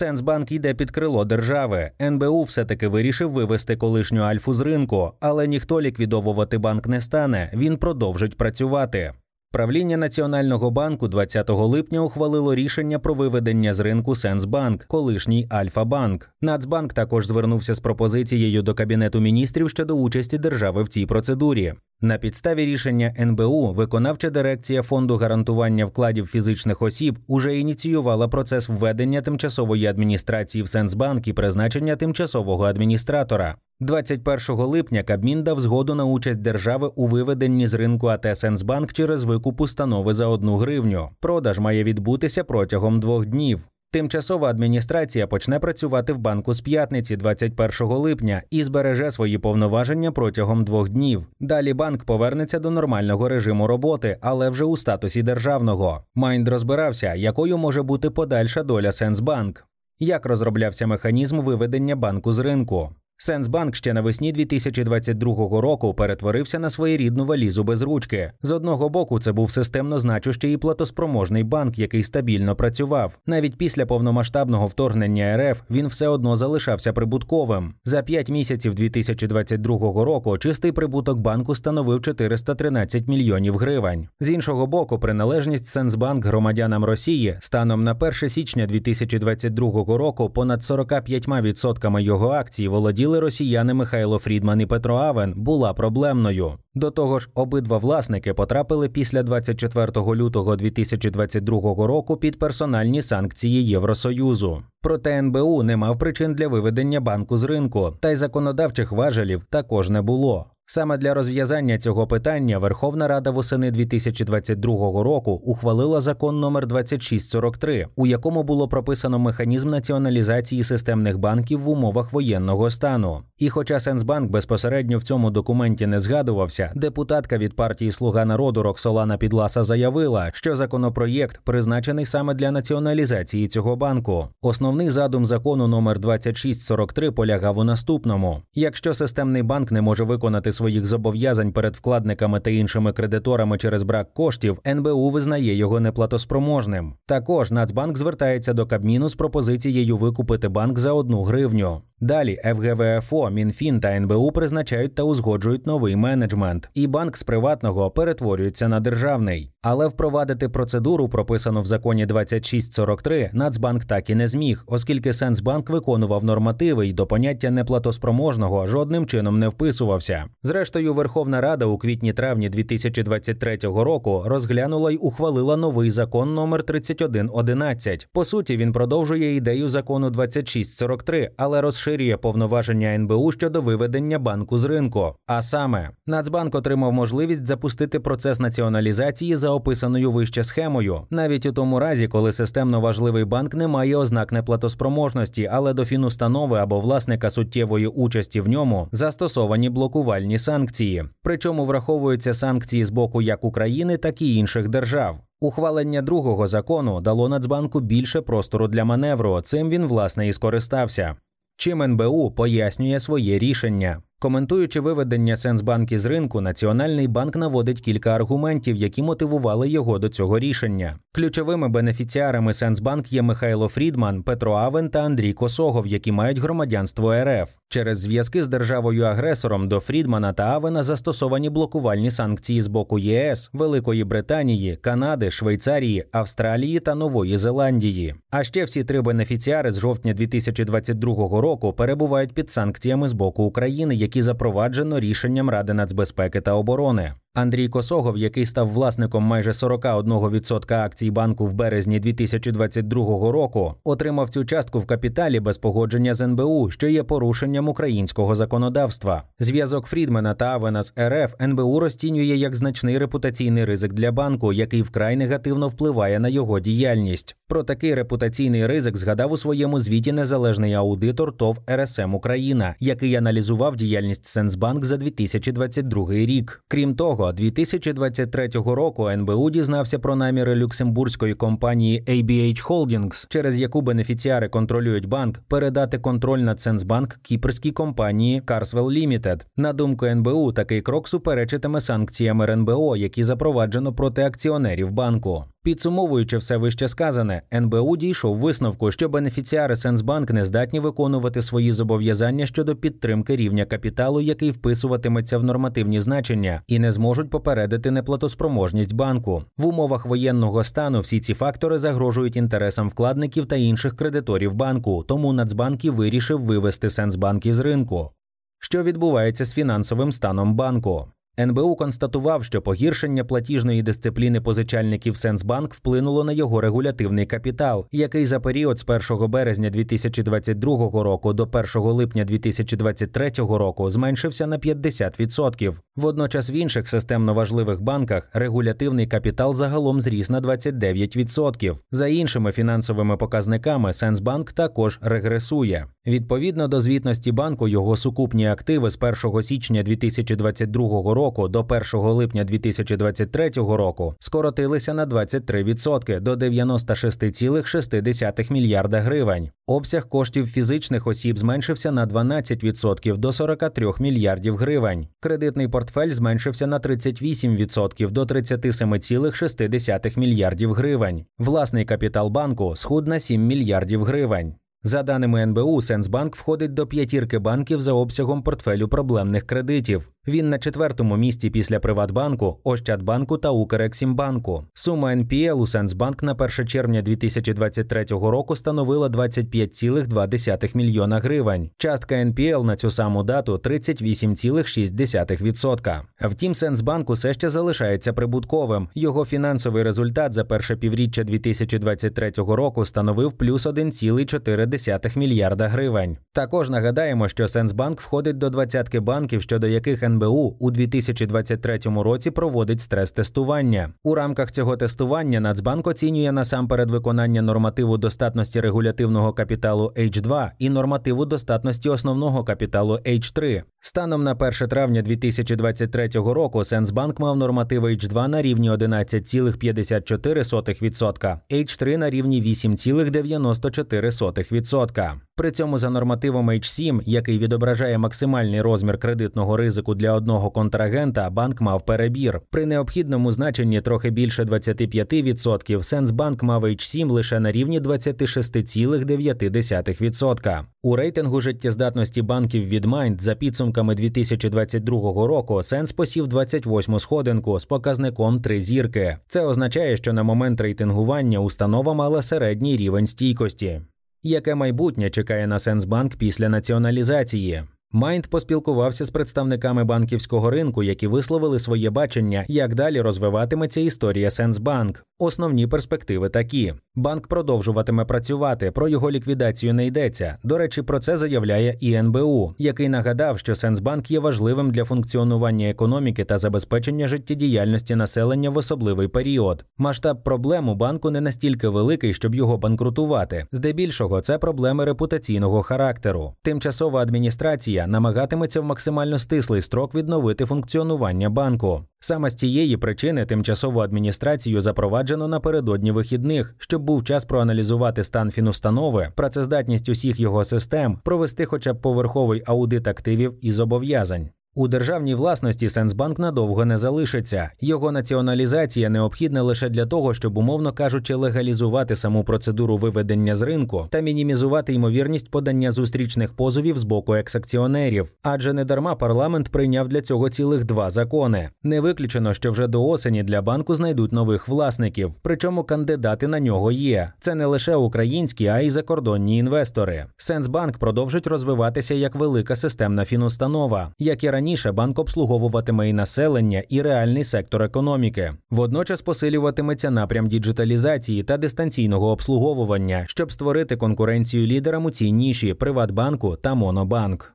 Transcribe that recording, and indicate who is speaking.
Speaker 1: Сенсбанк йде під крило держави. НБУ все таки вирішив вивести колишню альфу з ринку, але ніхто ліквідовувати банк не стане. Він продовжить працювати. Правління Національного банку 20 липня ухвалило рішення про виведення з ринку Сенсбанк, колишній Альфа-банк. Нацбанк також звернувся з пропозицією до кабінету міністрів щодо участі держави в цій процедурі. На підставі рішення НБУ виконавча дирекція фонду гарантування вкладів фізичних осіб уже ініціювала процес введення тимчасової адміністрації в Сенсбанк і призначення тимчасового адміністратора. 21 липня Кабмін дав згоду на участь держави у виведенні з ринку АТ Сенсбанк через викуп установи за одну гривню. Продаж має відбутися протягом двох днів. Тимчасова адміністрація почне працювати в банку з п'ятниці, 21 липня, і збереже свої повноваження протягом двох днів. Далі банк повернеться до нормального режиму роботи, але вже у статусі державного. Майнд розбирався, якою може бути подальша доля Сенсбанк. Як розроблявся механізм виведення банку з ринку? Сенсбанк ще навесні 2022 року перетворився на своєрідну валізу без ручки. З одного боку, це був системно значущий і платоспроможний банк, який стабільно працював. Навіть після повномасштабного вторгнення РФ він все одно залишався прибутковим. За п'ять місяців 2022 року чистий прибуток банку становив 413 мільйонів гривень. З іншого боку, приналежність Сенсбанк громадянам Росії станом на 1 січня 2022 року понад 45% його акцій володіли сили росіяни Михайло Фрідман і Петро Авен була проблемною. До того ж, обидва власники потрапили після 24 лютого 2022 року під персональні санкції Євросоюзу. Проте НБУ не мав причин для виведення банку з ринку, та й законодавчих важелів також не було. Саме для розв'язання цього питання Верховна Рада восени 2022 року ухвалила закон номер 2643, у якому було прописано механізм націоналізації системних банків в умовах воєнного стану. І, хоча Сенсбанк безпосередньо в цьому документі не згадувався, депутатка від партії Слуга народу Роксолана Підласа заявила, що законопроєкт призначений саме для націоналізації цього банку. Основний задум закону номер 2643 полягав у наступному: якщо системний банк не може виконати своїх зобов'язань перед вкладниками та іншими кредиторами через брак коштів, НБУ визнає його неплатоспроможним. Також Нацбанк звертається до Кабміну з пропозицією викупити банк за одну гривню. Далі ФГВФО, МінФін та НБУ призначають та узгоджують новий менеджмент, і банк з приватного перетворюється на державний. Але впровадити процедуру, прописану в законі 2643, Нацбанк так і не зміг, оскільки Сенсбанк виконував нормативи і до поняття неплатоспроможного жодним чином не вписувався. Зрештою, Верховна Рада у квітні-травні 2023 року розглянула й ухвалила новий закон номер 3111. По суті, він продовжує ідею закону 2643, але розширює повноваження НБУ щодо виведення банку з ринку. А саме, Нацбанк отримав можливість запустити процес націоналізації за описаною вище схемою, навіть у тому разі, коли системно важливий банк не має ознак неплатоспроможності, але до фінустанови або власника суттєвої участі в ньому застосовані блокувальні санкції. Причому враховуються санкції з боку як України, так і інших держав. Ухвалення другого закону дало Нацбанку більше простору для маневру. Цим він власне і скористався. Чим НБУ пояснює своє рішення. Коментуючи виведення Сенсбанки з ринку, Національний банк наводить кілька аргументів, які мотивували його до цього рішення. Ключовими бенефіціарами Сенсбанк є Михайло Фрідман, Петро Авен та Андрій Косогов, які мають громадянство РФ. Через зв'язки з державою-агресором до Фрідмана та Авена застосовані блокувальні санкції з боку ЄС, Великої Британії, Канади, Швейцарії, Австралії та Нової Зеландії. А ще всі три бенефіціари з жовтня 2022 року перебувають під санкціями з боку України які запроваджено рішенням Ради нацбезпеки та оборони. Андрій Косогов, який став власником майже 41% акцій банку в березні 2022 року, отримав цю частку в капіталі без погодження з НБУ, що є порушенням українського законодавства. Зв'язок Фрідмена та Авена з РФ НБУ розцінює як значний репутаційний ризик для банку, який вкрай негативно впливає на його діяльність. Про такий репутаційний ризик згадав у своєму звіті незалежний аудитор ТОВ РСМ Україна, який аналізував діяльність Сенсбанк за 2022 рік. Крім того 2023 року НБУ дізнався про наміри люксембурзької компанії ABH Holdings, через яку бенефіціари контролюють банк, передати контроль над Сенсбанк кіпрській компанії Carswell Limited. На думку НБУ, такий крок суперечитиме санкціям РНБО, які запроваджено проти акціонерів банку. Підсумовуючи все вище сказане, НБУ дійшов висновку, що бенефіціари Сенсбанк не здатні виконувати свої зобов'язання щодо підтримки рівня капіталу, який вписуватиметься в нормативні значення, і не зможуть попередити неплатоспроможність банку. В умовах воєнного стану всі ці фактори загрожують інтересам вкладників та інших кредиторів банку. Тому Нацбанк і вирішив вивести Сенсбанк із ринку. Що відбувається з фінансовим станом банку? НБУ констатував, що погіршення платіжної дисципліни позичальників Сенсбанк вплинуло на його регулятивний капітал, який за період з 1 березня 2022 року до 1 липня 2023 року зменшився на 50%. Водночас в інших системно важливих банках регулятивний капітал загалом зріс на 29%. За іншими фінансовими показниками Сенсбанк також регресує. Відповідно до звітності банку, його сукупні активи з 1 січня 2022 року року до 1 липня 2023 року скоротилися на 23% до 96,6 мільярда гривень. Обсяг коштів фізичних осіб зменшився на 12% до 43 мільярдів гривень. Кредитний портфель зменшився на 38% до 37,6 мільярдів гривень. Власний капітал банку схуд на 7 мільярдів гривень. За даними НБУ, Сенсбанк входить до п'ятірки банків за обсягом портфелю проблемних кредитів. Він на четвертому місці після Приватбанку, Ощадбанку та Укрексімбанку. Сума НПЛ у Сенсбанк на 1 червня 2023 року становила 25,2 мільйона гривень. Частка НПЛ на цю саму дату 38,6%. Втім, Сенсбанк усе ще залишається прибутковим. Його фінансовий результат за перше півріччя 2023 року становив плюс 1,4 мільярда гривень. Також нагадаємо, що Сенсбанк входить до двадцятки банків, щодо яких НБУ у 2023 році проводить стрес-тестування. У рамках цього тестування Нацбанк оцінює насамперед виконання нормативу достатності регулятивного капіталу H2 і нормативу достатності основного капіталу H3. Станом на 1 травня 2023 року Сенсбанк мав норматив H2 на рівні 11,54%, H3 на рівні 8,94%. При цьому за нормативом H7, який відображає максимальний розмір кредитного ризику для одного контрагента, банк мав перебір. При необхідному значенні трохи більше 25%, Сенсбанк мав H7 лише на рівні 26,9%. У рейтингу життєздатності банків від Mind за підсумками 2022 року Сенс посів 28-му сходинку з показником 3 зірки. Це означає, що на момент рейтингування установа мала середній рівень стійкості. Яке майбутнє чекає на Сенсбанк після націоналізації? Майнд поспілкувався з представниками банківського ринку, які висловили своє бачення, як далі розвиватиметься історія Сенсбанк. Основні перспективи такі: банк продовжуватиме працювати, про його ліквідацію не йдеться. До речі, про це заявляє і НБУ, який нагадав, що Сенсбанк є важливим для функціонування економіки та забезпечення життєдіяльності населення в особливий період. Масштаб проблем у банку не настільки великий, щоб його банкрутувати. Здебільшого, це проблеми репутаційного характеру. Тимчасова адміністрація намагатиметься в максимально стислий строк відновити функціонування банку. Саме з цієї причини тимчасову адміністрацію запроваджено напередодні вихідних, щоб був час проаналізувати стан фінустанови, працездатність усіх його систем, провести хоча б поверховий аудит активів і зобов'язань. У державній власності Сенсбанк надовго не залишиться. Його націоналізація необхідна лише для того, щоб, умовно кажучи, легалізувати саму процедуру виведення з ринку та мінімізувати ймовірність подання зустрічних позовів з боку ексакціонерів. Адже недарма парламент прийняв для цього цілих два закони. Не виключено, що вже до осені для банку знайдуть нових власників, причому кандидати на нього є. Це не лише українські, а й закордонні інвестори. Сенсбанк продовжить розвиватися як велика системна фінустанова, як і раніше раніше банк обслуговуватиме і населення, і реальний сектор економіки. Водночас посилюватиметься напрям діджиталізації та дистанційного обслуговування, щоб створити конкуренцію лідерам у цій ніші Приватбанку та Монобанк.